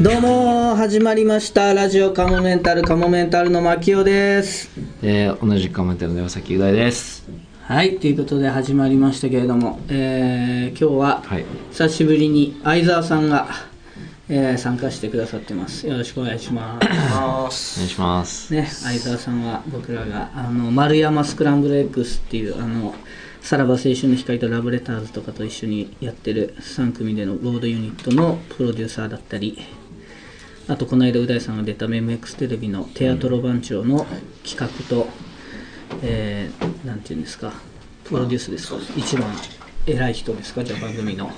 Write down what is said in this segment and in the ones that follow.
どうも始まりました。ラジオカモメンタルカモメンタルの牧雄です。えー、同じくカモメンタルの山崎雄大です。はいということで始まりましたけれども、えー、今日ははい。久しぶりに相沢さんが、えー参加してくださってます。よろしくお願いします。お願いします。ね相沢さんは僕らがあの丸山スクランブル X っていうあのさらば青春の光とラブレターズとかと一緒にやってる3組でのロードユニットのプロデューサーだったりあとこの間う大さんが出た MX テレビのテアトロ番長の企画と、えーなんていうんですかプロデュースですか。一番偉い人ですかじゃあ番組の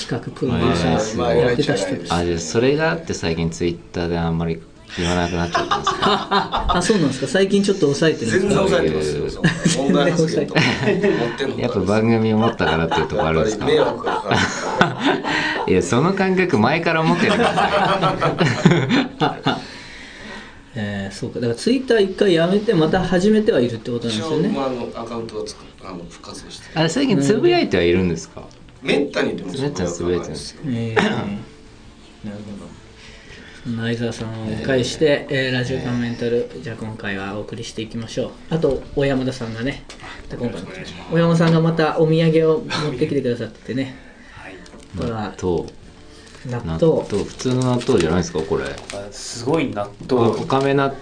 企画プロデューサー。やってた人です。あじゃあそれがあって最近ツイッターであんまり言わなくなっちゃったんですか あそうなんですか。最近ちょっっと抑えてるんですか。全然抑えてます 問題かやっぱ番組を持ったからっていうところあるんですか？いやその感覚前から持ってるんですよえーそうか。だからツイッター一回やめてまた始めてはいるってことなんです一よね。応まああのアカウントをつくあの復活して。あれ最近つぶやいてはいるんですか？めったにでもめったにつぶやいてるんです。よ。えーなるほど。そんな相沢さんをお迎えして、えーラジオカメンタルじゃあ今回はお送りしていきましょう。あと小山田さんがね今回小山さんがまたお土産を持ってきてくださっててねこれはと納納豆。豆普通の納豆じゃないですかこれ。すごい納お豆。おかめな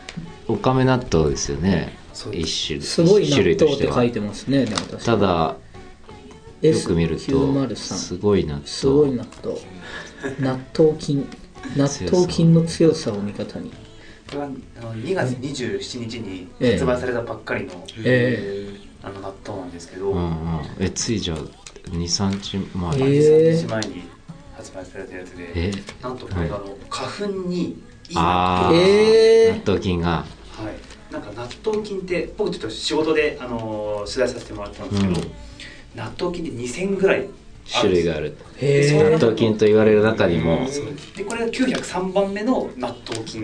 おかめ納豆ですよね。一種すごい納一種類と豆って書いしてますねでも確かただよく見ると S903 すごい納豆。すごい納豆。納豆菌納豆菌の強さを味方に。これはあの2月27日にええ。発売されたばっかりの,、えあの納豆なんですけど、うんうん。えついじゃあ23日前、え3日前に発売されたやつで、え？なんとこれがあの花粉にいいああ、えー。納豆菌が。はい、なんか納豆菌って僕ちょっと仕事で、あの取材させてもらったんですけど、うん。納豆菌って2000ぐらい種類がある納豆菌と言われる中にも。でこれが903番目の納豆菌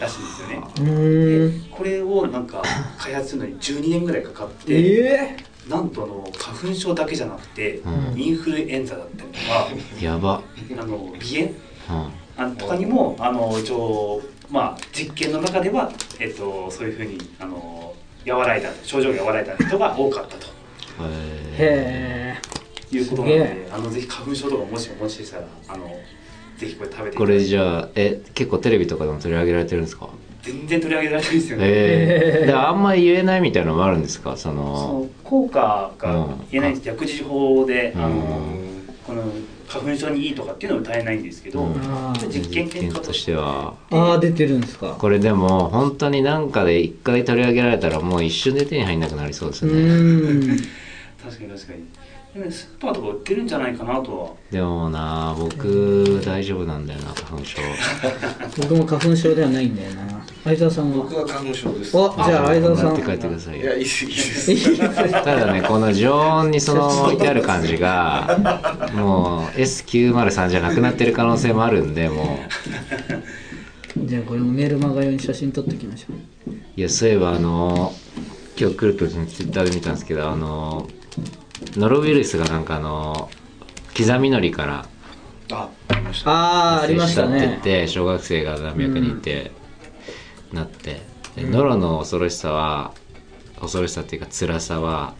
らしいんですよね。これをなんか開発するのに12年ぐらいかかって、えなんとあの花粉症だけじゃなくて、うん。インフルエンザだったりとかやば、あの鼻炎？うん、あとかにもあの一応まあ実験の中では、えっと、そういうふうにあの和らいだ症状が和らいだ人が多かったと。へへいうことなのであのぜひ花粉症とかもしお持ちでしたらあのぜひこれ食べてこれじゃあえ結構テレビとかでも取り上げられてるんですか？全然取り上げられないですよね、ええ。であんまり言えないみたいなのもあるんですか？そそのの効果が言えないんです。薬事法であのうんこの花粉症にいいとかっていうのは歌えないんですけど、うん。実験実験としては。ああ出てるんですか？これでも本当になんかで一回取り上げられたらもう一瞬で手に入んなくなりそうですね。ーん確かに確かに。でもスーパーとか売ってるんじゃないかなとは。でもな僕大丈夫なんだよな花粉症。僕も花粉症ではないんだよな。相沢さんは僕は花粉症です。おじゃあ相沢さん持って帰ってくださいよいやいいです。いいです。ただねこの常温にそのまま置いてある感じがもう S903 じゃなくなってる可能性もあるんでもじゃあこれもメールマガ用に写真撮っておきましょう。ういやそういえばあの今日くるくるのツイッターで見たんですけどあのノロウイルスがなんかあの刻みのりからあ、ありました。ありましたって言っねて小学生が何百人いて、なって。でノロの恐ろしさは恐ろしさっていうか辛さは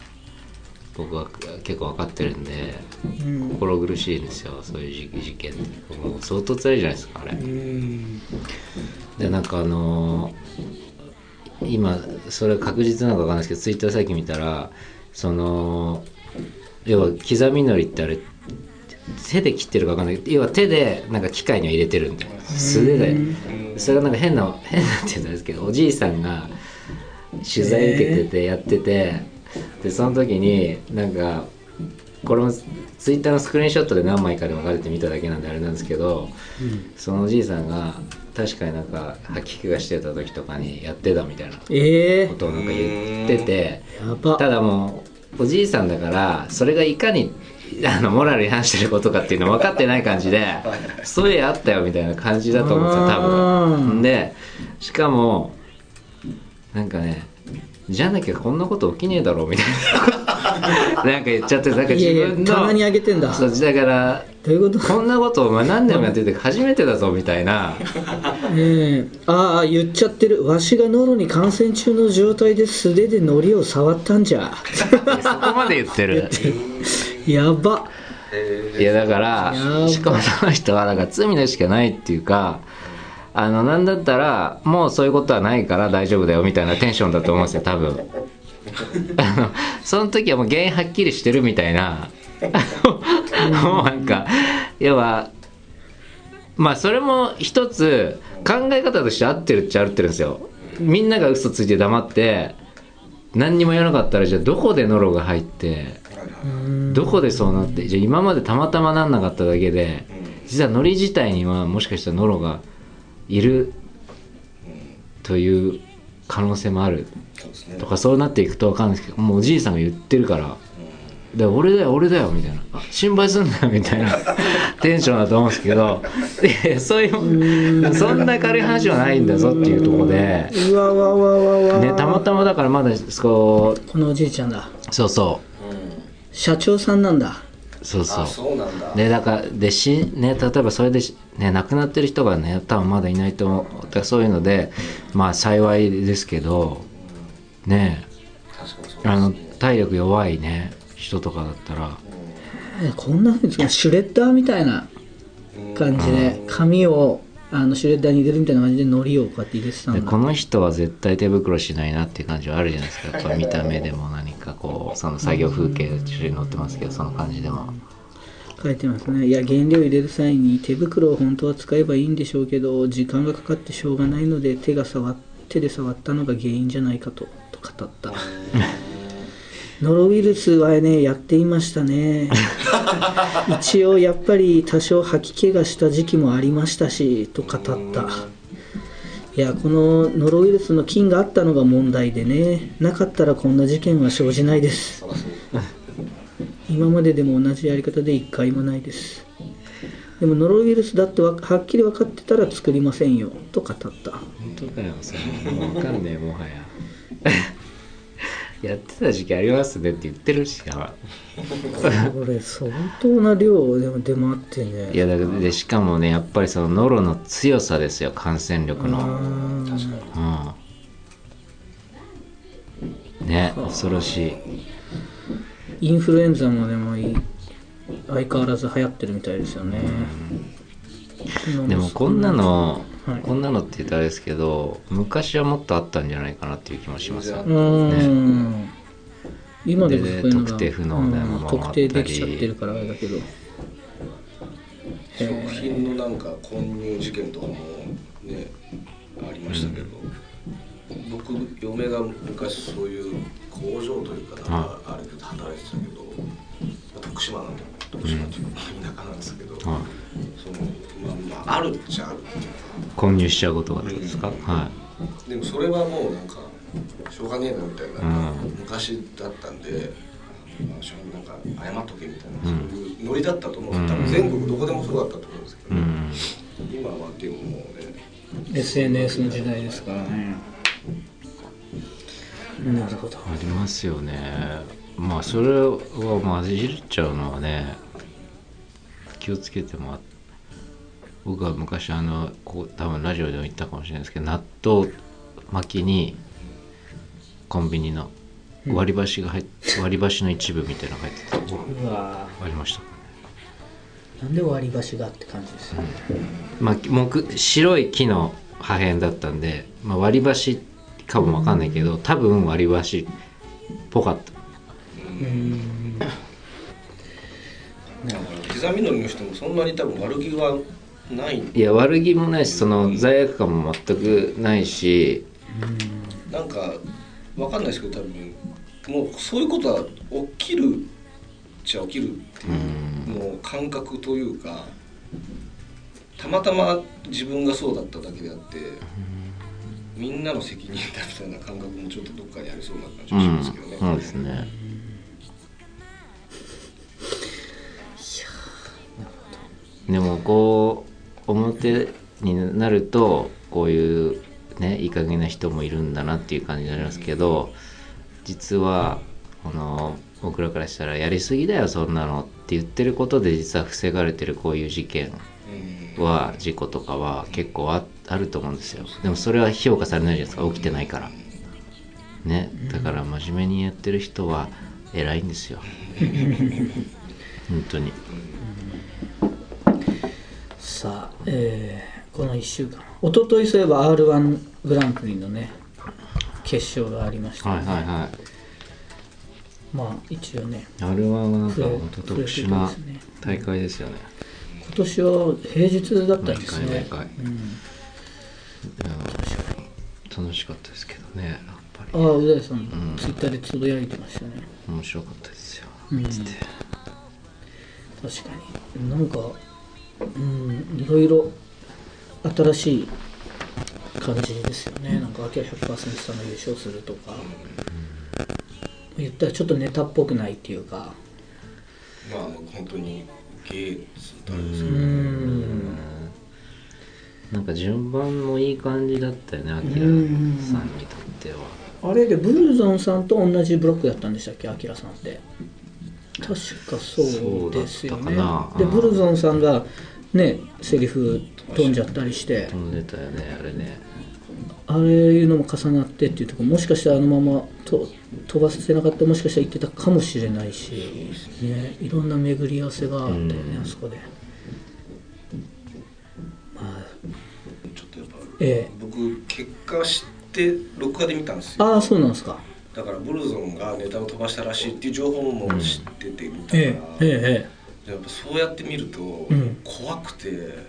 僕は結構分かってるんでうん。心苦しいですよそういう事事件。ってもう相当辛いじゃないですかあれ。うん。でなんかあのー今それ確実なのか分かんないですけどツイッター最近見たらその要は刻みのりってあれ手で切ってるか分かんない。けど要は手でなんか機械には入れてるんだよ。素手で。それがなんか変な変なって言うんですけどおじいさんが取材受けててやっててでその時になんかこれもツイッターのスクリーンショットで何枚かで分かれて見ただけなんであれなんですけどそのおじいさんが確かになんか吐き気がしてた時とかにやってたみたいなこええとをなんか言っててやばただもうおじいさんだからそれがいかにあのモラル違反してることかっていうの分かってない感じでそういうあったよみたいな感じだと思うんですよ多分でしかもなんかねじゃなきゃこんなこと起きねえだろみたいな。なんか言っちゃってなんかいやいや自分の棚にあげてんだ。そうだからどういうこと？こんなことお前何年もやってて初めてだぞみたいな。ええ。ああ言っちゃってる。わしがノロに感染中の状態で素手で糊を触ったんじゃ。そこまで言ってる。やば。いやだからしかもその人はだから罪の意識がないっていうかあのなんだったらもうそういうことはないから大丈夫だよみたいなテンションだと思うんですよ多分。あのその時はもう原因はっきりしてるみたいな。もうなんか要はまあそれも一つ考え方として合ってるっちゃ合ってるんですよ。みんなが嘘ついて黙って何にも言わなかったらじゃあどこでノロが入ってどこでそうなってじゃあ今までたまたまなんなかっただけで実はノリ自体にはもしかしたらノロがいるという可能性もあるとかそうなっていくと分かんないですけどもうおじいさんが言ってるから「で俺だよ俺だよ」みたいな。あ「心配すんなよ」みたいな。テンションだと思うんですけど。でそういうそんな軽い話はないんだぞっていうところで、うわわわわわ。ね、たまたまだからまだここのおじいちゃんだ。うそう。そ社長さんなんだ。うそうそう。あそうなんだ。ね、だからでし、ね、例えばそれでし、ね、亡くなってる人がね多分まだいないと思うだからそういうのでまあ幸いですけどね確かにそうあの体力弱いね人とかだったら。えこんなふうにシュレッダーみたいな感じで紙をあのシュレッダーに入れるみたいな感じで糊をこうやって入れてたんだ。でこの人は絶対手袋しないなっていう感じはあるじゃないですか。やっぱ見た目でも何かこうその作業風景中に載ってますけどその感じでも。書いてますね。いや原料入れる際に手袋を本当は使えばいいんでしょうけど時間がかかってしょうがないので手が触っ手で触ったのが原因じゃないかとと語った。ノロウイルスはねやっていましたね。一応やっぱり多少吐き気がした時期もありましたしと語ったいやこのノロウイルスの菌があったのが問題でね。なかったらこんな事件は生じないです。今まででも同じやり方で一回もないです。でもノロウイルスだってわはっきり分かってたら作りませんよ。と語った。本当だよそれ。もう分かんねえもはややってた時期ありますねって言ってるしやこれ相当な量でも出回ってね。いやだからでしかもねやっぱりそのノロの強さですよ感染力の。あ確かにうん。ね恐ろしい。ーインフルエンザもでもいい相変わらず流行ってるみたいですよね。でもこんなの、はい。こんなのって言ったらあれですけど昔はもっとあったんじゃないかなっていう気もしますよ。うーん。今でもそういうのがで特定不能なものもあった特定できちゃってるからあれだけど。食品のなんか混入事件とかもねありましたけど、僕嫁が昔そういう工場というかなんかあれで働いてたけど、まあ徳島なんで徳島っていうか田舎なんですけど、はい。そのまあまああるっちゃある。混入しちゃうことがですか、はでもそれはもうなんかしょうがねえなみたいな、うん。昔だったんで、まあ、しょなんか謝っとけみたいな、うん。そういうノリだったと思うんですよ、うん。多分全国どこでもそうだったと思うんですけど、いうん。今はでももうね SNS の時代ですからねなるほどありますよねまあそれはまあいじっちゃうのはね気をつけても僕は昔あのこう多分ラジオでも言ったかもしれないですけど納豆巻きにコンビニの割り箸が入っ割り箸の一部みたいなのが入ってた。うわありました。なんで割り箸がって感じですよ。ねまあ木白い木の破片だったんで、まあ、割り箸かもわかんないけど多分割り箸っぽかったうん。刻みのりの人もそんなに多分悪気はない。いや悪気もないしその罪悪感も全くないし。なんかわかんないですけど多分もうそういうことは起きるっちゃ起きるっていうもう感覚というかたまたま自分がそうだっただけであってみんなの責任だみたいな感覚もちょっとどっかにありそうな感じがしうんますけどね。そうですねでもこう表になるとこういうねいい加減な人もいるんだなっていう感じになりますけど実はこの僕らからしたらやりすぎだよそんなのって言ってることで実は防がれてるこういう事件うん。は事故とかは結構ああると思うんですよ。でもそれは評価されないじゃないですか。起きてないから。ね。だから真面目にやってる人は偉いんですよ。本当にさあ、えーこの1週間。一昨日そういえば r 1グランプリのね決勝がありました、はいはいはい。まあ一応ね。R1 はなんか本当特殊な触れてますね大会ですよね。今年は平日だったん毎ですね。回毎回。うん、楽しかったですけどねやっぱり。ああう大さん、ん。ツイッターでつぶやいてましたね。面白かったですよ。うん。見てて。確かに。なんかうんいろいろ新しい感じですよね。なんかアキラ100%さんが優勝するとか、言ったらちょっとネタっぽくないっていうか。まあ本当に芸術とあれですうけどん。なんか順番もいい感じだったよねアキラさんにとっては。あれでブルゾンさんと同じブロックだったんでしたっけアキラさんって確かそうですよね。でうんブルゾンさんがねセリフ飛んじゃったりして。飛んでたよねあれね。ああいうのも重なってっていうところもしかしたらあのままと飛ばせなかったらもしかしたら言ってたかもしれないし、ね、いろんな巡り合わせがあったよね、うん。あそこで。まあちょっとやっぱええ。僕結果知って録画で見たんですよ。ああそうなんですか。だからブルゾンがネタを飛ばしたらしいっていう情報も知ってて見たから、えええやっぱそうやって見るとん。怖くて、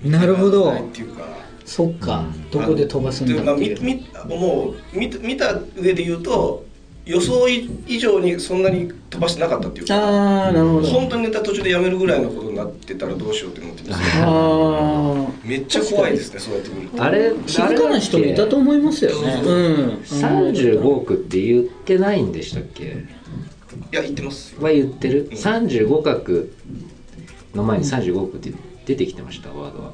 なるほどっていうか。そっか、うん。どこで飛ばすんだまあっていう。みみもう。見た見た上で言うと予想以上にそんなに飛ばしてなかったっていうかああなるほど。本当にネタ途中でやめるぐらいのことになってたらどうしようって思ってるんですよああめっちゃ怖いですねそうやって見ると。あれ気づかない人もいたと思いますよね。うん。35億って言ってないんでしたっけ？いや言ってますよ。は言ってる？ん。35角の前に35億って出てきてましたワードは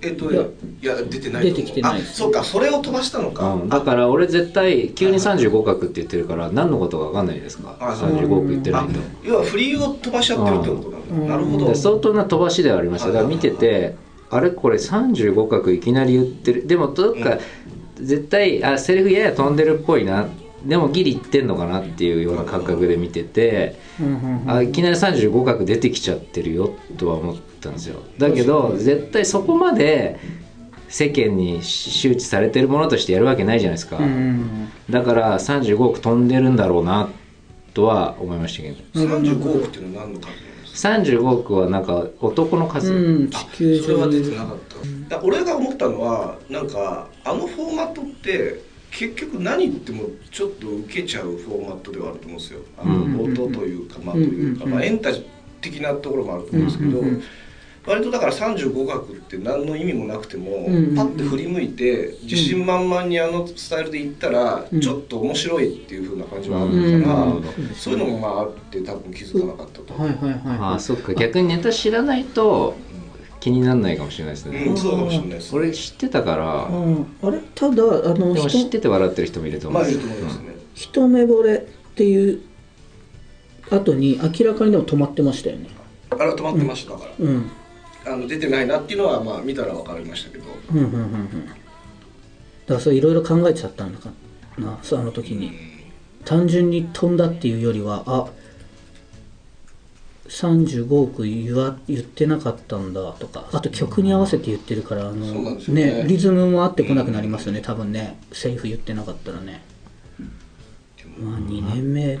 えっといやいや出てない出てきてないです。あそうかそれを飛ばしたのか、うん、だから俺絶対急に35角って言ってるから何のことか分かんないですか？あそう35億言ってないあと要はフリーを飛ばしちゃってるってことななるほど。で相当な飛ばしではありましただから見ててあれこれ35角いきなり言ってる。でもどっか絶対あセリフやや飛んでるっぽいなでもギリ言ってんのかなっていうような感覚で見ててあいきなり35角出てきちゃってるよとは思ったんですよ。だけど絶対そこまで世間に周知されてるものとしてやるわけないじゃないですか、だから35億飛んでるんだろうなとは思いましたけど。35億っていうのは何の数なんですか？35億はなんか男の数、うん、地球それは出てなかった、だ俺が思ったのはなんかあのフォーマットって結局何言ってもちょっと受けちゃうフォーマットではあると思うんですよ。あのうん。音というか間というか、うん。まあ、エンタ的なところもあると思うんですけど、割とだから35角って何の意味もなくても、パッて振り向いて自信満々にあのスタイルでいったら、うん。ちょっと面白いっていう風な感じはあるから、うん。そういうのもまああって多分気づかなかったと。はいはいはいああそっか。逆にネタ知らないと気にならないかもしれないですね、うん、そうかもしれないです、俺知ってたからうん。あれ？ただあのでも知っ人てて笑ってる人もいると思まあいうんですよると思いますね。一目惚れっていう後に明らかにでも止まってましたよね。あれは止まってました。だから。うん。あの出てないなっていうのはまあ見たら分かりましたけど。うんうんうんうん。だからそれいろいろ考えちゃったんだかなそうあの時に。単純に飛んだっていうよりはあ35億言わ言ってなかったんだとか。あと曲に合わせて言ってるからあのね。リズムも合ってこなくなりますよね多分ね。セリフ言ってなかったらね。まあ2年目だっ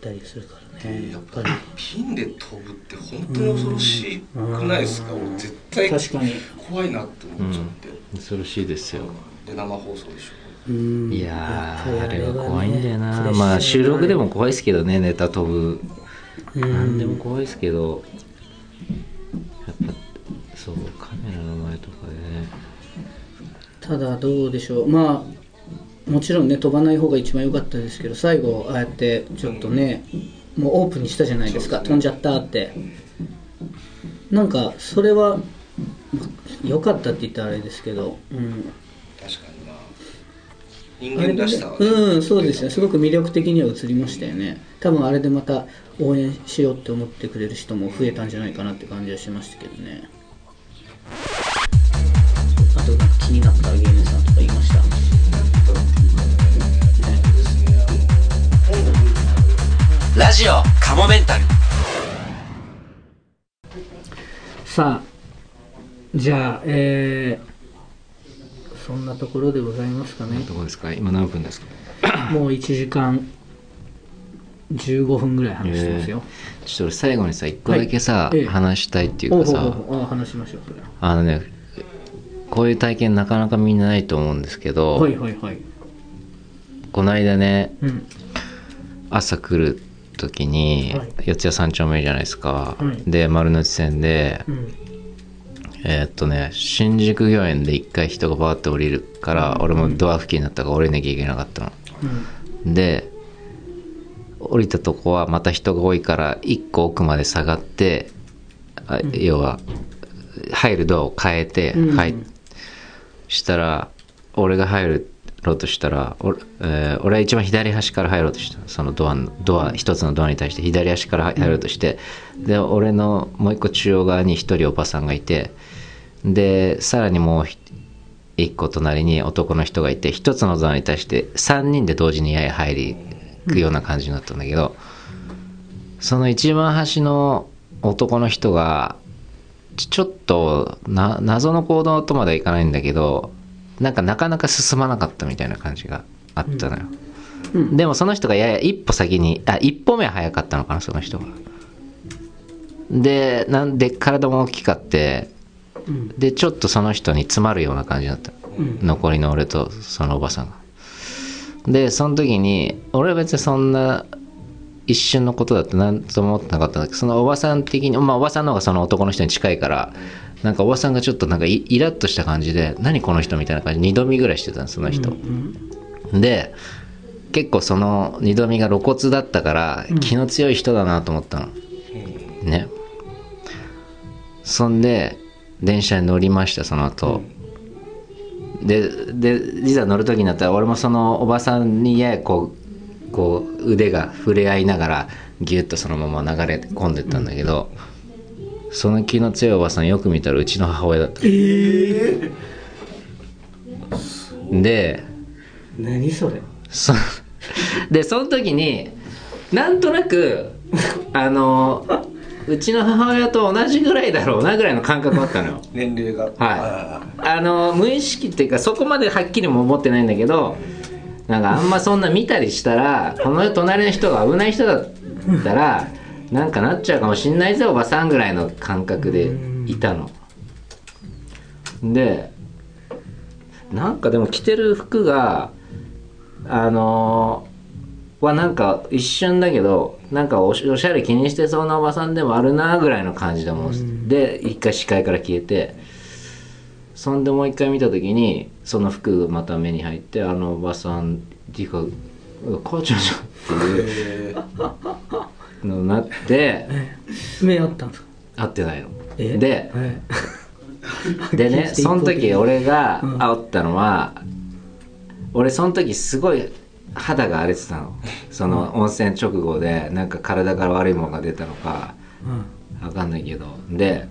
たりするからねやっぱり。ピンで飛ぶって本当に恐ろしくないですか？俺絶対確かに。怖いなって思っちゃって、恐ろしいですよ。で生放送でしょ。うん。いやーあれは怖いんだよな。まあ収録でも怖いですけどねネタ飛ぶ。うん何でも怖いですけどやっぱそうカメラの前とかで。ねただどうでしょう。まあもちろんね飛ばない方が一番良かったですけど最後ああやってちょっとね、もうオープンにしたじゃないですか。ね。飛んじゃったって。なんかそれは良かったって言ったらあれですけど、うん、人間らしさはねうんそうですねすごく魅力的には映りましたよね。多分あれでまた応援しようって思ってくれる人も増えたんじゃないかなって感じはしましたけどね。あとなんか気になった芸人さんとかいました？ラジオカモメンタル。さあじゃあえー、そんなところでございますかね。どこですか？今何分ですか？もう1時間15分ぐらい話してますよ、ちょっと俺最後にさ一個だけさ、はい。ええ。話したいっていうおうほうかさほうほう。あ話しましょうそれは。あのねこういう体験なかなかみんなないと思うんですけど、はいはいはい。この間ねうん。朝来る時に、はい。四谷三丁目じゃないですか、はい。で丸の内線で、うんえーっとね新宿御苑で一回人がバーって降りるから、俺もドア付近だったから降りなきゃいけなかったの、で降りたとこはまた人が多いから一個奥まで下がってあ要は入るドアを変えて、うん。入したら俺が入ろうとしたら俺,、えー俺は一番左端から入ろうとしたそのドアのドア一つのドアに対して左端から入ろうとして、で俺のもう一個中央側に一人おばさんがいてでさらにもうひ一個隣に男の人がいて一つのドアに対して3人で同時にやや入り行くような感じになったんだけど、その一番端の男の人がちちょっとな謎の行動とまではいかないんだけどなんかなかなか進まなかったみたいな感じがあったのよ、うん。でもその人がやや一歩先にあ一歩目は早かったのかなその人が。でなんで体も大きかってうんでちょっとその人に詰まるような感じだった、うん。残りの俺とそのおばさんが。でその時に俺は別にそんな一瞬のことだって何とも思ってなかったんだけどそのおばさん的にまあおばさんの方がその男の人に近いからなんかおばさんがちょっとなんかイイラッとした感じで何この人みたいな感じ二度見ぐらいしてたのその人、で結構その二度見が露骨だったから気の強い人だなと思ったの、ね。そんで電車に乗りましたその後、ででいざ乗る時になったら俺もそのおばさんにややこうこう腕が触れ合いながらギュッとそのまま流れ込んでったんだけど、その気の強いおばさんよく見たらうちの母親だった、で何それ？そ でその時になんとなくあのうちの母親と同じぐらいだろうなぐらいの感覚があったのよ。年齢が。はい。あの無意識っていうかそこまではっきりも思ってないんだけどなんかあんまそんな見たりしたらこの隣の人が危ない人だったらなんかなっちゃうかもしんないぜおばさんぐらいの感覚でいたの。でなんかでも着てる服があのはなんか一瞬だけどなんかおしおしゃれ気にしてそうなおばさんでもあるなぐらいの感じでもうで一回視界から消えてそんでもう一回見た時にその服また目に入ってあのおばさんっていうか「母ちゃんじゃん」っていうのになって目あったんですか？会ってないの。え？ではい。でね その時俺がうん。煽ったのは、俺その時すごい肌が荒れてたの。その温泉直後でなんか体から悪いものが出たのかわかんないけど。で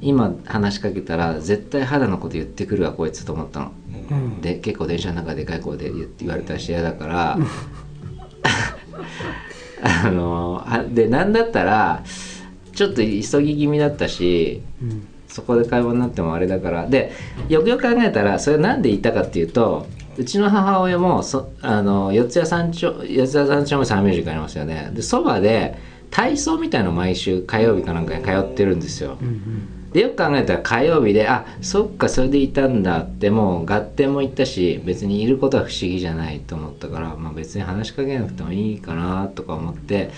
今話しかけたら絶対肌のこと言ってくるわこいつと思ったの。うん。で結構電車の中でかい声で言って言われたらし嫌だから。あのはでなんだったらちょっと急ぎ気味だったしうん。そこで会話になってもあれだから。でよくよく考えたらそれなんで言ったかっていうとうちの母親もそあの四谷三丁四谷三丁目サンミュージックありますよね。でそばで体操みたいの毎週火曜日かなんかに通ってるんですよ、でよく考えたら火曜日であそっかそれでいたんだってもう合点も行ったし別にいることは不思議じゃないと思ったから、まあ、別に話しかけなくてもいいかなとか思って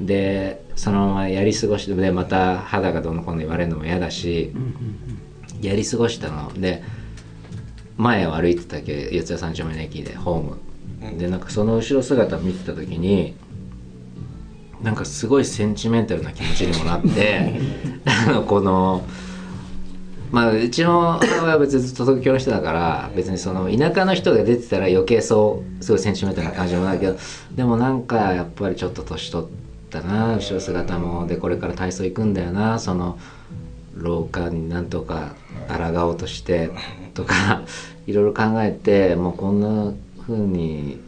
でそのままやり過ごしてでまた肌がどうのこうの言われるのも嫌だし、やり過ごしたの。で前を歩いてたけど四谷三丁目の駅でホーム。でなんかその後ろ姿見てた時になんかすごいセンチメンタルな気持ちにもなって あのこのまあうちの母親は別にずっと東京の人だから別にその田舎の人が出てたら余計そうすごいセンチメンタルな感じもないけどでもなんかやっぱりちょっと年取ったな後ろ姿も。でこれから体操行くんだよなその廊下になんとか抗おうとしてとかいろいろ考えてもうこんな風に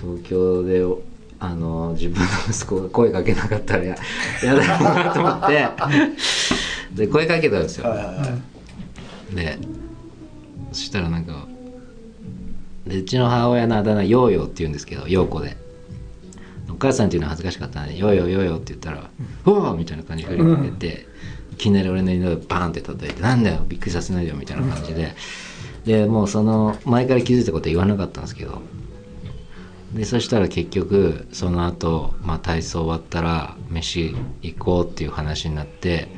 東京であの自分の息子が声かけなかったらややだろうなと思ってで声かけたんですよ。はいはいはいでそしたらなんかでうちの母親のあだ名ヨーヨーって言うんですけどヨーコでお母さんっていうのは恥ずかしかったのでヨーヨーヨーヨーって言ったら「うわ!」みたいな感じで振りかけて、いきなり俺の犬をバーンって叩いて「なんだよびっくりさせないでよ」みたいな感じで。でもうその前から気づいたことは言わなかったんですけど。でそしたら結局その後、まあ体操終わったら飯行こうっていう話になって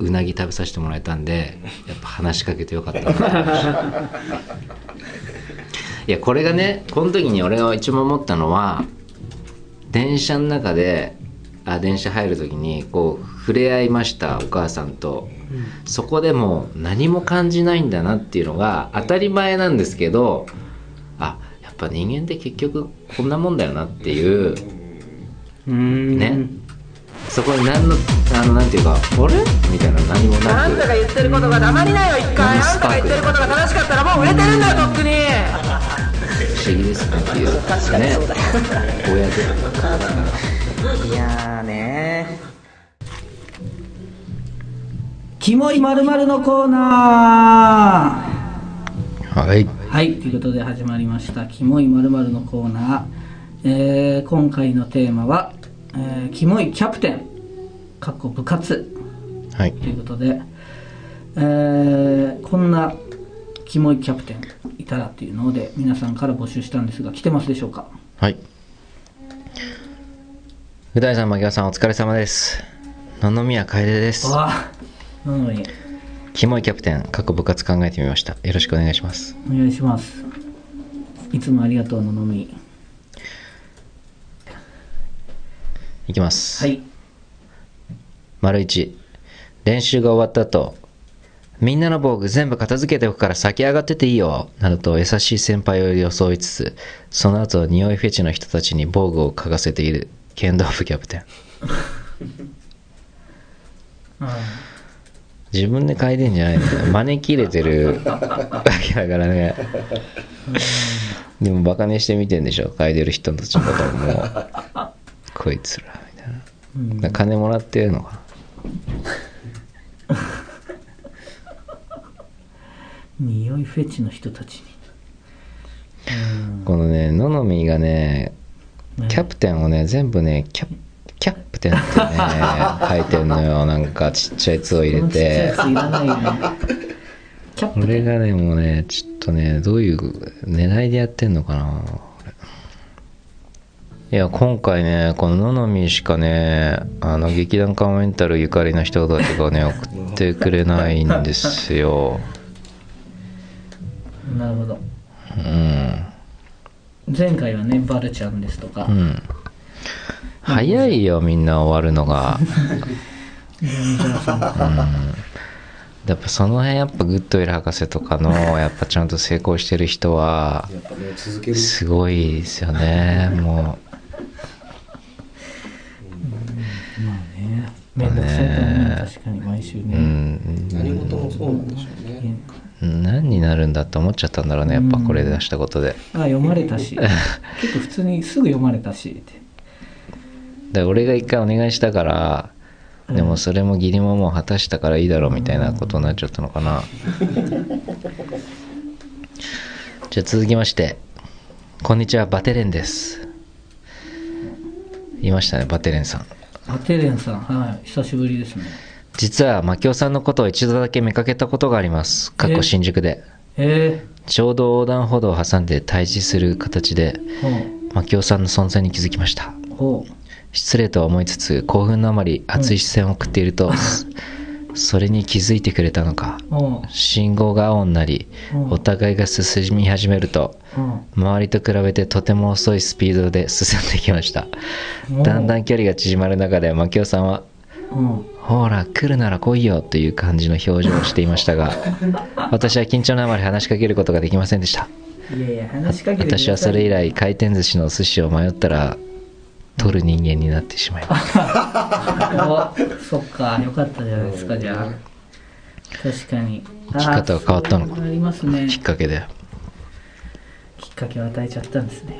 うなぎ食べさせてもらえたんでやっぱ話しかけてよかったな。いやこれがねこの時に俺が一番思ったのは電車の中であ電車入る時にこう触れ合いましたお母さんと、そこでも何も感じないんだなっていうのが当たり前なんですけどあやっぱ人間って結局こんなもんだよなっていう。うね。そこに何のあのなんていうかあれ？みたいな何もなく。あんたが言ってることが黙りなよ一回。あんたが言ってることが正しかったらもう売れてるんだよとっくに。不思議ですねっていう。確かにそうだよ。ね。親でいやーねキモいまるのコーナはい。ーはいということで始まりました。キモいまるのコーナー、えー今回のテーマは、えーキモいキャプテン。かっこ部活。はい。ということで、えーこんなキモいキャプテンいたらっていうので皆さんから募集したんですが来てますでしょうか？はい。う大さん、牧川さん、お疲れ様です。野々宮楓です。わあなのにキモいキャプテン、各部活考えてみました。よろしくお願いします。お願いしますいつもありがとうののみいきます。はい丸一。練習が終わった後、みんなの防具全部片付けておくから先上がってていいよ、などと優しい先輩を装いつつ、その後、匂いフェチの人たちに防具を嗅がせている剣道部キャプテン。自分で嗅いでんじゃないの招き入れてるわけだからね。でもバカにしてみてんでしょ。嗅いでる人たちのことをもうこいつらみたいな。うん。だから金もらってるのか匂いフェチの人たちに。なこのねののみがねうんキャプテンをね全部ねキャキャプテンってね 書いてんのよ。なんかちっちゃい「つ」を入れこのちっちゃいてやついらないよね。キャップ俺がねもうねちょっとねどういう狙いでやってんのかな。俺いや今回ねこのののみしかねあの劇団カモメンタルゆかりの人たちがね 送ってくれないんですよ。なるほど。うん前回はねバルちゃんですとか、うん。早いよみんな終わるのが。やっぱその辺やっぱグッドウィル博士とかのやっぱちゃんと成功してる人はすごいですよねもめんどくさいと思うね確かに毎週う、うね、ん、何事もそうなんでしょうね何になるんだって思っちゃったんだろうねやっぱこれ出したことで。あ読まれたし。結構普通にすぐ読まれたしって。で俺が一回お願いしたからでもそれも義理ももう果たしたからいいだろうみたいなことになっちゃったのかな。じゃあ続きましてこんにちはバテレンです。言いましたねバテレンさん。あテレンさんはい。久しぶりですね実はマキオさんのことを一度だけ見かけたことがあります。過去新宿で。えちょうど横断歩道を挟んで対峙する形でー、マキオさんの存在に気づきました。失礼とは思いつつ興奮のあまり熱い視線を送っていると、それに気づいてくれたのか。信号が青になりうん。お互いが進み始めると周りと比べてとても遅いスピードで進んできました。うん。だんだん距離が縮まる中でマキオさんはうん「ほら来るなら来いよという感じの表情をしていましたが 私は緊張のあまり話しかけることができませんでした。いやいや話しかけ私はそれ以来回転寿司のお寿司を迷ったら取る人間になってしまいましたおそっか。よかったじゃないですかじゃあ。確かに。生き方が変わったのか？ありますね。きっかけで。きっかけを与えちゃったんですね。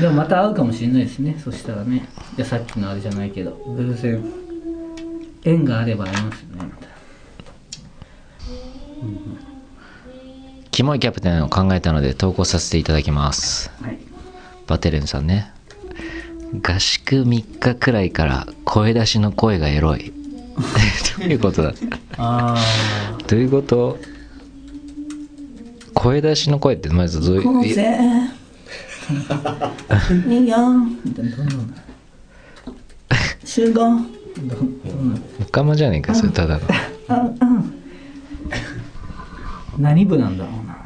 でもまた会うかもしれないですね。そしたらね。いやさっきのあれじゃないけど。偶然縁があれば会えますよね。またキモいキャプテンを考えたので投稿させていただきます。はい。バテレンさんね。合宿3日くらいから声出しの声がエロい。どういうことだ？あどういうこと？声出しの声ってまずどういう？いいいよ集合どどん。なんオカマじゃねえかそれただの。何部なんだろうな。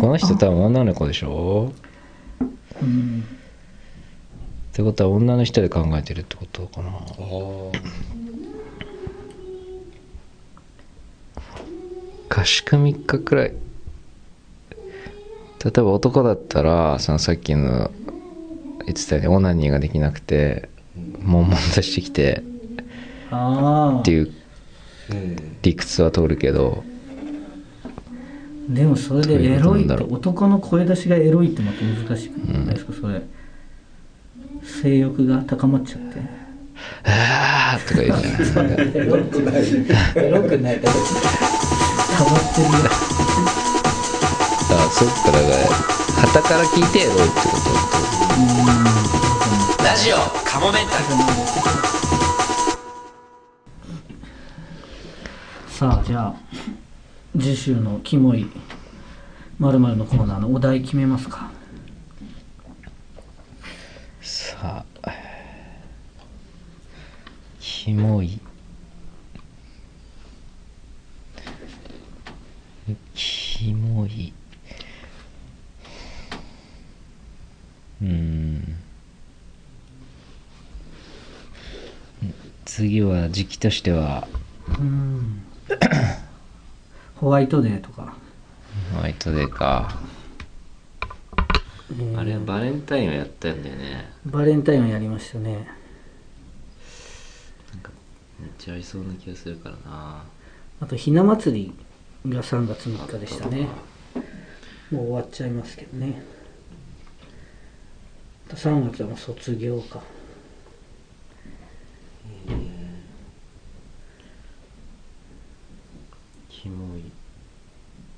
この人多分女の子でしょ？うん。ってことは女の人で考えてるってことかな。あー。合宿3日くらい。例えば男だったらそのさっきの言ってたようにオナニーができなくて悶々としてきてああっていううん理屈は通るけどでもそれでエロいって男の声出しがエロいってまた難しくない？ですか、それ。性欲が高まっちゃって「ああ!」とか言うじゃない。ですかエロくない。エロくない。溜まってるよあそっか。だから旗から聞いてエロいってこと？ラジオカモメンタルさあじゃあ次週のキモいまるのコーナーのお題決めますか。さあキモい。キモい。うん次は時期としては。うん。ホワイトデーとか。ホワイトデーか、あれバレンタインをやったんだよね。バレンタインをやりましたね。めっちゃありそうな気がするからな。あとひな祭りが3月3日でしたね。もう終わっちゃいますけどね。あと3月はもう卒業かキモい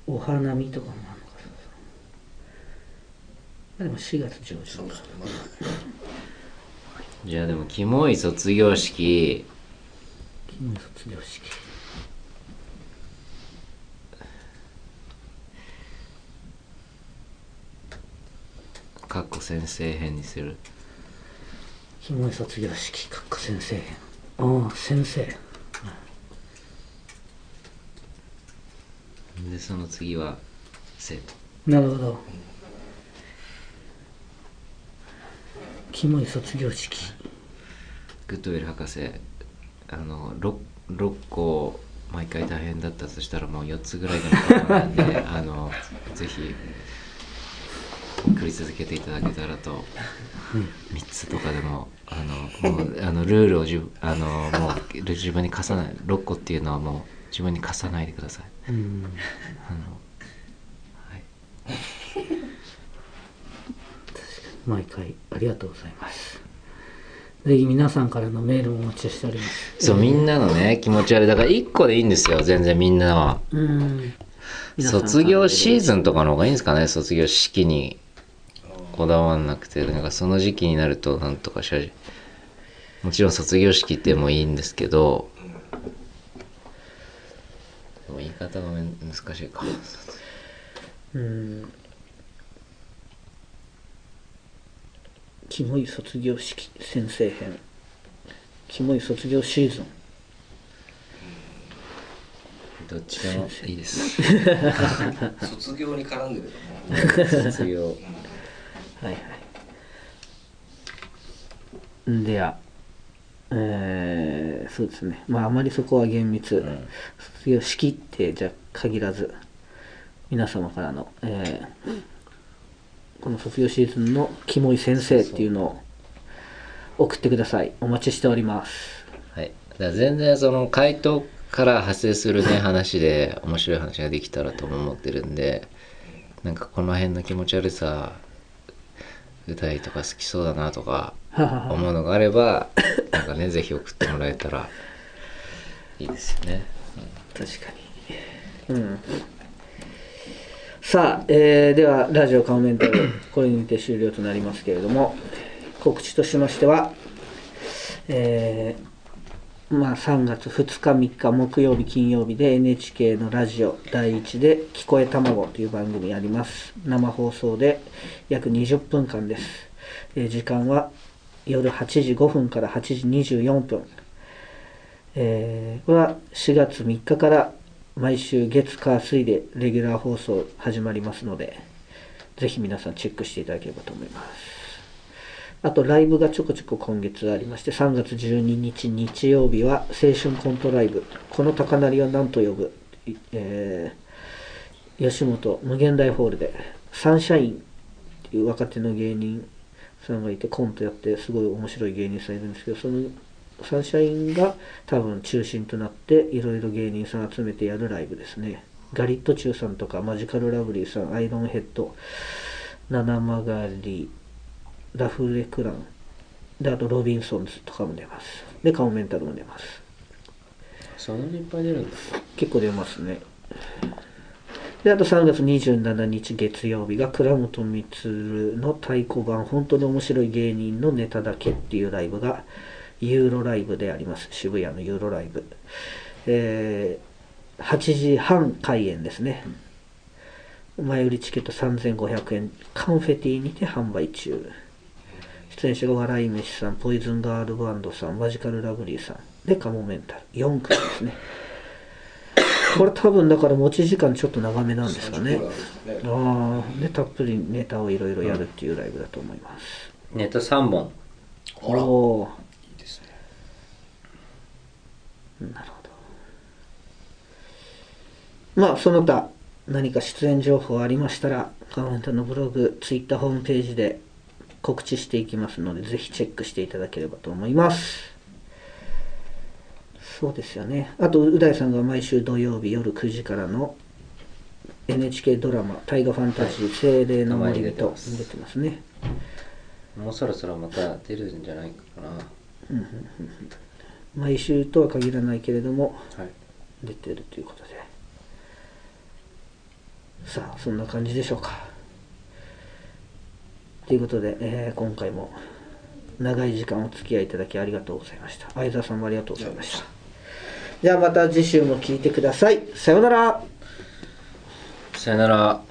お花見とかもあるのかそうそうでも4月上旬かじゃあでもキモい卒業式。金卒業式。かっこ先生編にするキモい卒業式。かっこ先生編ああ先生。でその次は生徒。なるほど。キモい卒業式。グッドウェル博士あの 6, 6個毎回大変だったとしたらもう4つぐらいでも構わないんであのぜひ送り続けていただけたらと、3つとかでもあのもうあのルールをじゅあのもう自分に課さない6個っていうのはもう自分に課さないでください。うん。あの、はい、毎回ありがとうございます。ぜひ皆さんからのメールもお待ちしております。そうみんなのね気持ち悪い。だから1個でいいんですよ全然。みんなは。うん。卒業シーズンとかの方がいいんですかね卒業式にこだわんなくてなんかその時期になるとなんとかしゃじもちろん卒業式でもいいんですけど言い方が難しいか。うん。キモい卒業式先生編。キモい卒業シーズン。どっちでもいいです？卒業に絡んでる 卒業はいはい。ではえーそうですね。まああまりそこは厳密、卒業式ってじゃ限らず皆様からの、えーこの卒業シーズンのキモい先生っていうのを送ってください。お待ちしております。はい、だ全然その回答から派生するね 話で面白い話ができたらとも思ってるんでなんかこの辺の気持ち悪さ歌いとか好きそうだなとか 思うのがあればなんかねぜひ送ってもらえたらいいですよね。確かにうんさあ、えーではラジオカモメンタル これにて終了となりますけれども告知としましてはえーまあ3月2日3日木曜日金曜日で NHK のラジオ第1で「聞こえたまご」という番組あります。生放送で約20分間です、えー時間は夜8時5分から8時24分。えーこれは4月3日から毎週月火水でレギュラー放送始まりますのでぜひ皆さんチェックしていただければと思います。あとライブがちょこちょこ今月ありまして3月12日日曜日は青春コントライブ「この高鳴りは何と呼ぶ」えー吉本無限大ホールでサンシャインっていう若手の芸人さんがいてコントやってすごい面白い芸人さんいるんですけどそのサンシャインが多分中心となっていろいろ芸人さん集めてやるライブですね。ガリットチュウさんとかマジカルラブリーさんアイロンヘッド七曲りラフレクラン。であとロビンソンズとかも出ます。でカモメンタルも出ます。そんなにいっぱい出るんだ。結構出ますね。であと3月27日月曜日が倉本光の太鼓判。本当に面白い芸人のネタだけっていうライブがユーロライブであります。渋谷のユーロライブ。えー8時半開演ですね。前売りチケット3500円。カンフェティにて販売中出演者が笑い飯さんポイズンガールバンドさんマジカルラブリーさんでカモメンタル4組ですね。これ多分だから持ち時間ちょっと長めなんですかね。30分なんですかね。ああでたっぷりネタをいろいろやるっていうライブだと思います、ネタ3本。ほら。おいいですね。ーなるほど。まあその他何か出演情報ありましたらカモメンタのブログツイッターホームページで告知していきますのでぜひチェックしていただければと思います。そうですよね。あとう大さんが毎週土曜日夜9時からの NHK ドラマ「大河ファンタジー精霊の森人」たまに出てます。出てますね。もうそろそろまた出るんじゃないかな。毎週とは限らないけれどもはい。出てるということで。さあそんな感じでしょうかということで、えー今回も長い時間お付き合いいただきありがとうございました。相沢さんもありがとうございました。じゃあまた次週も聞いてください。さようなら。さよなら。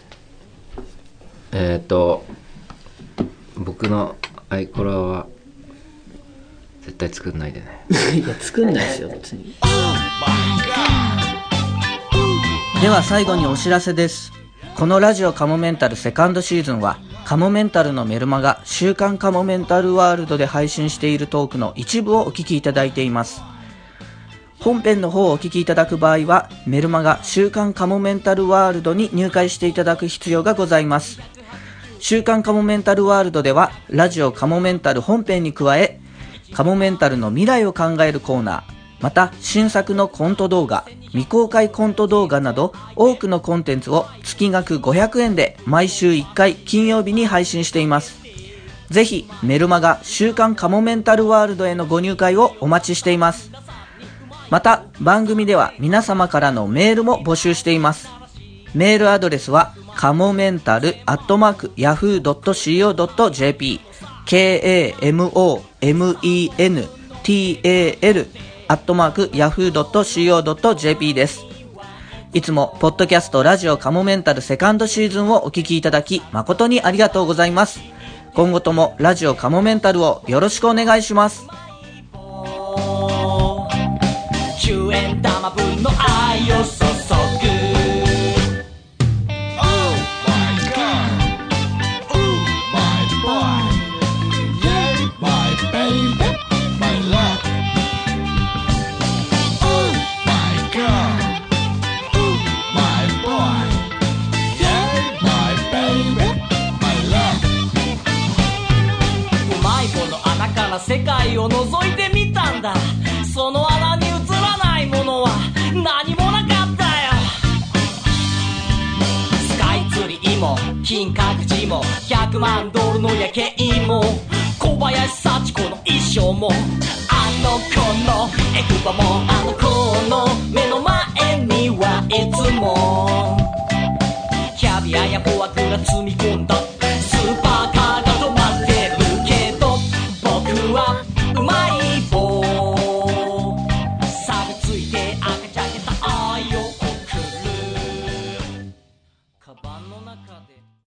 えっ、ー、と、僕のアイコラは絶対作んないでね。いや作んないですよ別に。では最後にお知らせです。このラジオカモメンタルセカンドシーズンはカモメンタルのメルマガ週刊カモメンタルワールドで配信しているトークの一部をお聞きいただいています。本編の方をお聞きいただく場合はメルマガ週刊カモメンタルワールドに入会していただく必要がございます。週刊カモメンタルワールドではラジオカモメンタル本編に加えカモメンタルの未来を考えるコーナーまた新作のコント動画未公開コント動画など多くのコンテンツを月額500円で毎週1回金曜日に配信しています。ぜひメルマガ週刊カモメンタルワールドへのご入会をお待ちしています。また番組では皆様からのメールも募集しています。メールアドレスはカモメンタルアットマーク yahoo.co.jp k-a-m-o-m-e-n-t-a-l アットマーク yahoo.co.jp です。いつも、ポッドキャストラジオカモメンタルセカンドシーズンをお聞きいただき、誠にありがとうございます。今後ともラジオカモメンタルをよろしくお願いします。10円玉分の愛を